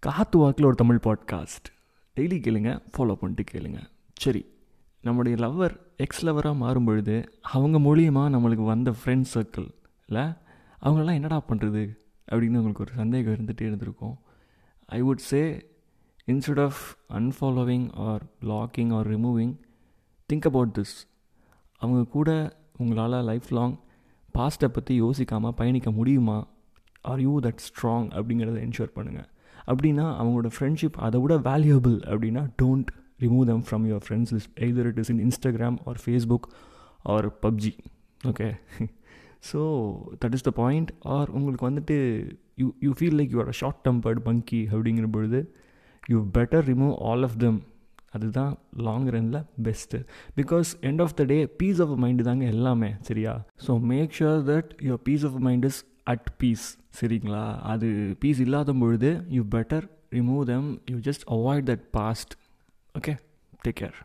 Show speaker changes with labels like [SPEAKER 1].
[SPEAKER 1] காத்து வாக்கில் ஒரு தமிழ் பாட்காஸ்ட் டெய்லி கேளுங்க ஃபாலோ பண்ணிட்டு கேளுங்க. சரி நம்முடைய லவ்வர் எக்ஸ் லவராக மாறும் பொழுது அவங்க மூலியமாக நம்மளுக்கு வந்த ஃப்ரெண்ட் சர்க்கிள் இல்லை அவங்களாம் என்னடா பண்ணுறது அப்படின்னு உங்களுக்கு ஒரு சந்தேகம் இருந்துகிட்டே இருந்திருக்கும். I would say instead of unfollowing or blocking or removing think about this அவங்க கூட உங்களால் லைஃப் லாங் பாஸ்ட்டை பற்றி யோசிக்காமல் பயணிக்க முடியுமா? ஆர் யூ தட் ஸ்ட்ராங் அப்படிங்கிறத என்ஷூர் பண்ணுங்கள் அப்படின்னா அவங்களோட ஃப்ரெண்ட்ஷிப் அதை விட வேல்யூபிள் அப்படின்னா don't remove them from your friends list either it is in Instagram or Facebook or PUBG okay so that is the point or உங்களுக்கு வந்துட்டு you you feel like you're short tempered பங்கி அப்படிங்கிற பொழுது you better remove all of them அதுதான் long Ranil best because end of the day peace of mind தாங்க எல்லாமே சரியா? So make sure that your peace of mind is at peace சரிங்களா? அது peace இல்லாத பொழுது you better remove them you just avoid that past okay take care